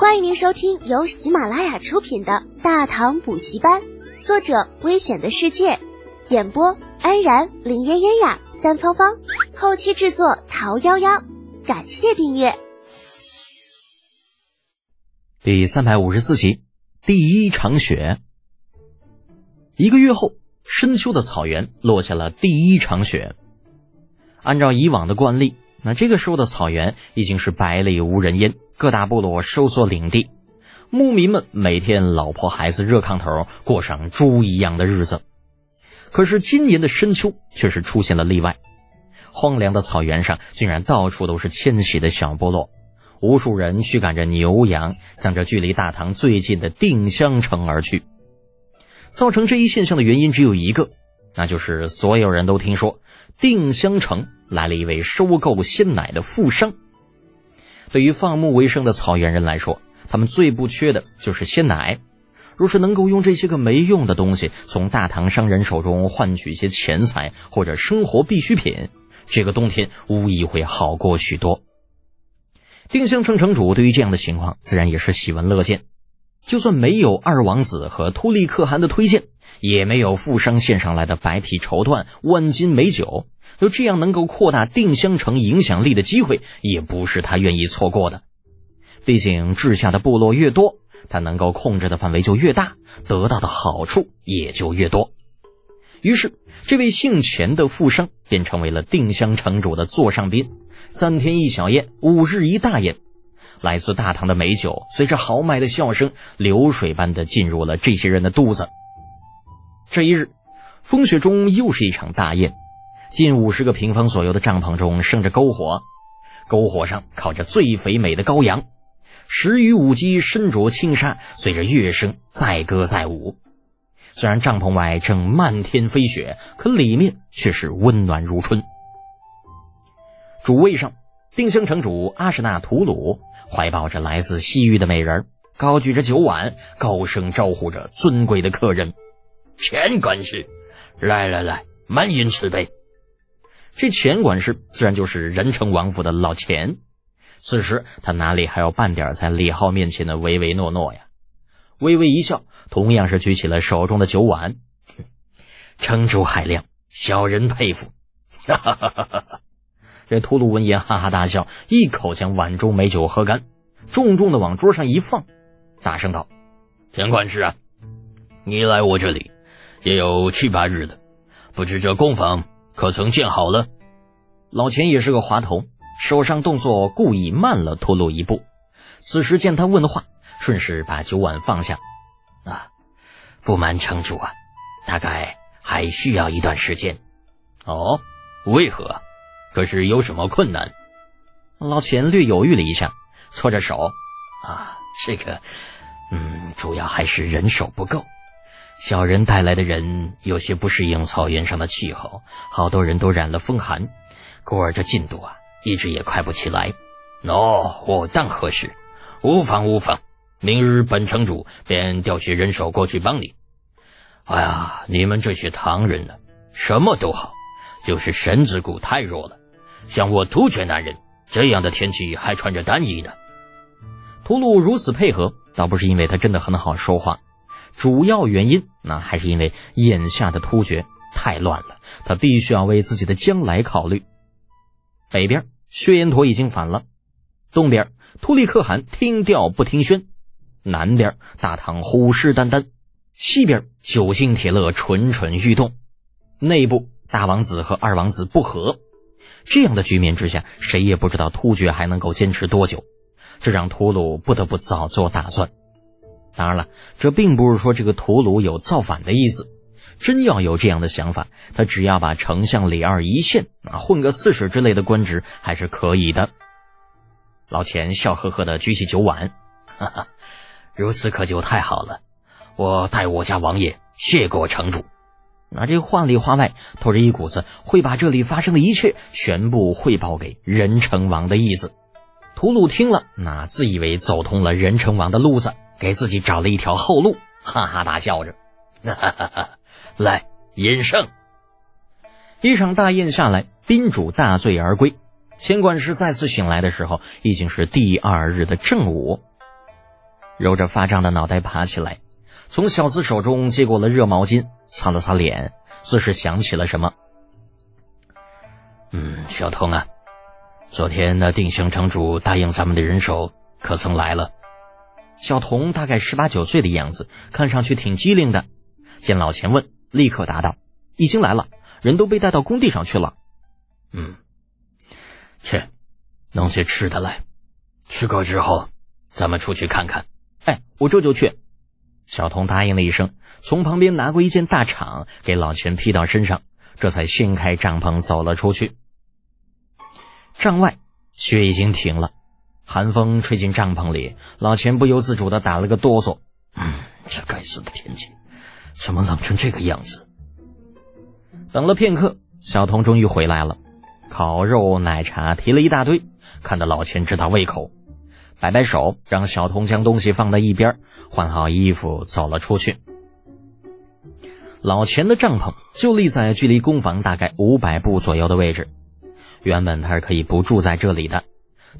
欢迎您收听由喜马拉雅出品的《大唐补习班》，作者：危险的世界，演播：安然、林嫣嫣呀、三芳芳，后期制作：桃夭夭。感谢订阅。第三百五十四集，第一场雪。一个月后，深秋的草原落下了第一场雪。按照以往的惯例，那这个时候的草原已经是百里无人烟。各大部落收缩领地，牧民们每天老婆孩子热炕头，过上猪一样的日子。可是今年的深秋却是出现了例外，荒凉的草原上竟然到处都是迁徙的小部落，无数人驱赶着牛羊，向着距离大唐最近的定襄城而去。造成这一现象的原因只有一个，那就是所有人都听说定襄城来了一位收购鲜奶的富商。对于放牧为生的草原人来说，他们最不缺的就是鲜奶。若是能够用这些个没用的东西从大唐商人手中换取一些钱财或者生活必需品，这个冬天无疑会好过许多。定襄城城主对于这样的情况自然也是喜闻乐见。就算没有二王子和突利可汗的推荐，也没有富商献上来的白皮绸缎、万金美酒。就这样能够扩大定襄城影响力的机会，也不是他愿意错过的。毕竟治下的部落越多，他能够控制的范围就越大，得到的好处也就越多。于是，这位姓钱的富商便成为了定襄城主的座上宾。三天一小宴，五日一大宴，来自大唐的美酒随着豪迈的笑声流水般的进入了这些人的肚子。这一日，风雪中又是一场大宴。近五十个平方左右的帐篷中生着篝火，篝火上烤着最肥美的羔羊，十余舞姬身着轻纱，随着乐声载歌载舞。虽然帐篷外正漫天飞雪，可里面却是温暖如春。主位上，定襄城主阿史那图鲁怀抱着来自西域的美人，高举着酒碗，高声招呼着尊贵的客人：“钱管事，来来来，满饮此杯。”这钱管事自然就是仁城王府的老钱，此时他哪里还有半点在李浩面前的唯唯诺诺呀？微微一笑，同样是举起了手中的酒碗。城主海量，小人佩服。哈哈哈哈哈！这秃噜闻言哈哈大笑，一口将碗中美酒喝干，重重的往桌上一放，大声道：“钱管事啊，你来我这里也有七八日了，不知这工坊……”可曾建好了？老钱也是个滑头，手上动作故意慢了秃噜一步。此时见他问话，顺势把酒碗放下。啊，不瞒城主啊，大概还需要一段时间。哦，为何？可是有什么困难？老钱略犹豫了一下，搓着手。啊，这个，嗯，主要还是人手不够。小人带来的人有些不适应草原上的气候，好多人都染了风寒，故而这进度啊一直也快不起来。喏，我当合适，无妨无妨。明日本城主便调些人手过去帮你。哎呀，你们这些唐人呢，什么都好，就是身子骨太弱了。像我突厥男人这样的天气还穿着单衣呢。屠戮如此配合，倒不是因为他真的很好说话。主要原因，那还是因为眼下的突厥太乱了，他必须要为自己的将来考虑。北边，薛延陀已经反了；东边，突利可汗听调不听宣；南边，大唐虎视眈眈；西边，九星铁勒蠢蠢欲动；内部，大王子和二王子不和。这样的局面之下，谁也不知道突厥还能够坚持多久，这让吐鲁不得不早做打算。当然了，这并不是说这个屠鲁有造反的意思。真要有这样的想法，他只要把丞相李二一线，啊，混个刺史之类的官职还是可以的。老钱笑呵呵的举起酒碗，哈哈，如此可就太好了。我代我家王爷谢过城主。那这话里话外透着一股子会把这里发生的一切全部汇报给仁成王的意思。屠鲁听了，那自以为走通了仁成王的路子。给自己找了一条后路，哈哈大笑着，哈哈哈！来饮胜。一场大宴下来，宾主大醉而归。钱管事再次醒来的时候，已经是第二日的正午。揉着发胀的脑袋爬起来，从小厮手中接过了热毛巾，擦了擦脸，似是想起了什么。嗯，小童啊，昨天那定襄城主答应咱们的人手，可曾来了？小童大概十八九岁的样子，看上去挺机灵的。见老钱问，立刻答道：“已经来了，人都被带到工地上去了。”嗯，去，弄些吃的来，吃够之后，咱们出去看看。哎，我这就去。小童答应了一声，从旁边拿过一件大氅，给老钱披到身上，这才掀开帐篷走了出去。帐外雪已经停了，寒风吹进帐篷里，老钱不由自主的打了个哆嗦。嗯，这该死的天气，怎么冷成这个样子？等了片刻，小童终于回来了，烤肉、奶茶提了一大堆，看得老钱直打胃口。摆摆手，让小童将东西放在一边，换好衣服走了出去。老钱的帐篷就立在距离工房大概五百步左右的位置。原本他是可以不住在这里的。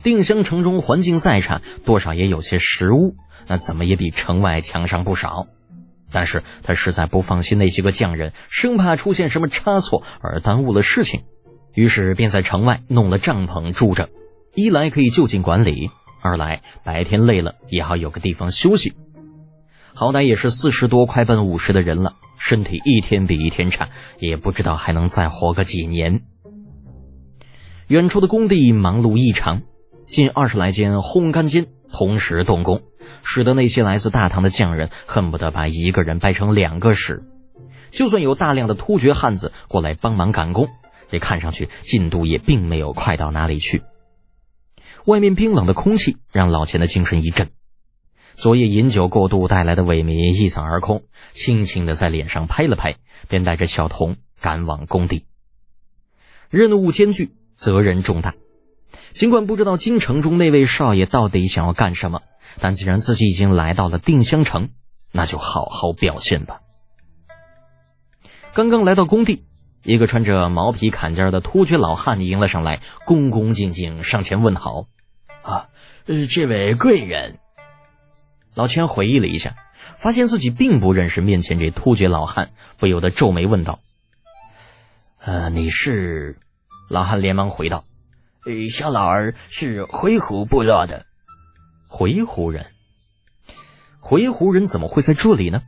定襄城中环境再差，多少也有些食物，那怎么也比城外强上不少。但是他实在不放心那些个匠人，生怕出现什么差错而耽误了事情，于是便在城外弄了帐篷住着。一来可以就近管理。二来白天累了也好有个地方休息，好歹也是四十多快奔五十的人了，身体一天比一天差，也不知道还能再活个几年。远处的工地忙碌异常，近二十来间烘干间同时动工，使得那些来自大唐的匠人恨不得把一个人掰成两个使。就算有大量的突厥汉子过来帮忙赶工，这看上去进度也并没有快到哪里去。外面冰冷的空气让老钱的精神一振，昨夜饮酒过度带来的萎靡一扫而空，轻轻的在脸上拍了拍，便带着小童赶往工地。任务艰巨，责任重大。尽管不知道京城中那位少爷到底想要干什么，但既然自己已经来到了定襄城，那就好好表现吧。刚刚来到工地，一个穿着毛皮坎肩的突厥老汉迎了上来，恭恭敬敬上前问好。啊，呃这位贵人，老千回忆了一下，发现自己并不认识面前这突厥老汉，不由得皱眉问道：“呃，你是？”老汉连忙回道：“呃，小老儿是回鹘部落的。”回鹘人，回鹘人怎么会在这里呢？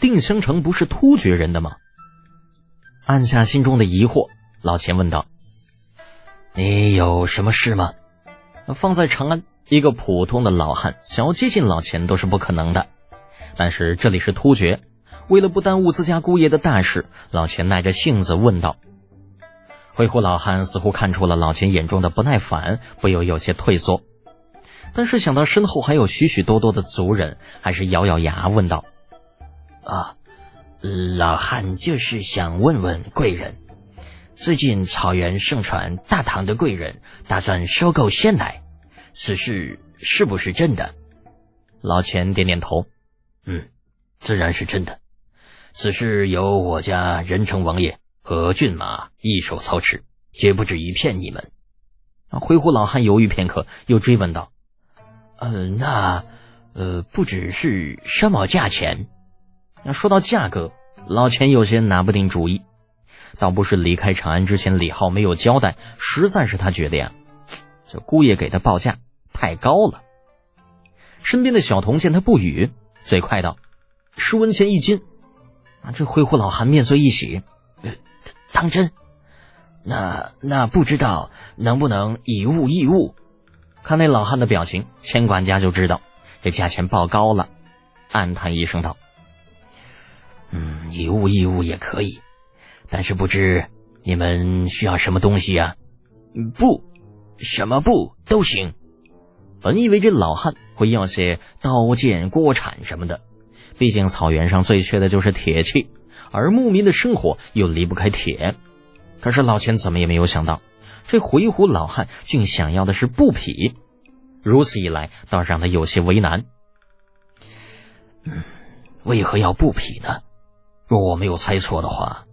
定襄城不是突厥人的吗？按下心中的疑惑，老钱问道：“你有什么事吗？”放在长安，一个普通的老汉想要接近老钱都是不可能的。但是这里是突厥，为了不耽误自家姑爷的大事，老钱耐着性子问道。灰胡老汉似乎看出了老钱眼中的不耐烦，不由有些退缩。但是想到身后还有许许多多的族人，还是咬咬牙问道：“啊，老汉就是想问问贵人。”最近草原盛传大唐的贵人打算收购鲜奶，此事是不是真的？老钱点点头，嗯，自然是真的。此事由我家仁成王爷和骏马一手操持，绝不止于骗你们。啊灰狐老汉犹豫片刻，又追问道：“呃，那，呃，不只是什么价钱？那说到价格，老钱有些拿不定主意。”倒不是离开长安之前李浩没有交代，实在是他觉得呀，这姑爷给的报价太高了。身边的小童见他不语，嘴快道：“十文钱一斤。”啊，这灰狐老汉面色一喜，当真？那那不知道能不能以物易物？看那老汉的表情，钱管家就知道这价钱报高了，暗叹一声道：“嗯，以物易物也可以。”但是不知你们需要什么东西啊？布，什么布都行。本以为这老汉会要些刀剑锅铲什么的，毕竟草原上最缺的就是铁器，而牧民的生活又离不开铁。可是老钱怎么也没有想到，这回鹘老汉竟想要的是布匹。如此一来，倒让他有些为难。嗯，为何要布匹呢？若我没有猜错的话。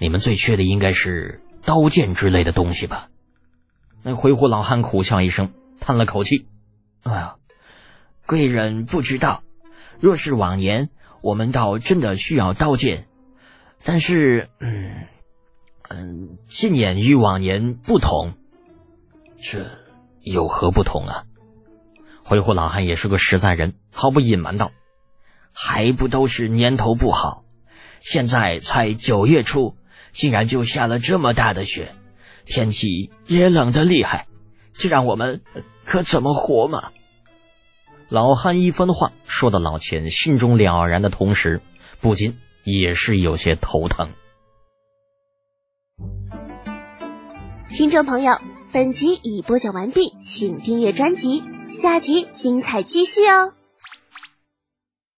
你们最缺的应该是刀剑之类的东西吧？那回鹘老汉苦笑一声，叹了口气：“哎呀，贵人不知道，若是往年，我们倒真的需要刀剑，但是，嗯嗯，今年与往年不同，这有何不同啊？回鹘老汉也是个实在人，毫不隐瞒道：“还不都是年头不好，现在才九月初，竟然就下了这么大的雪，天气也冷得厉害，这让我们可怎么活嘛？”老汉一番话说的老钱心中了然的同时，不禁也是有些头疼。听众朋友，本集已播讲完毕，请订阅专辑。下集精彩继续哦！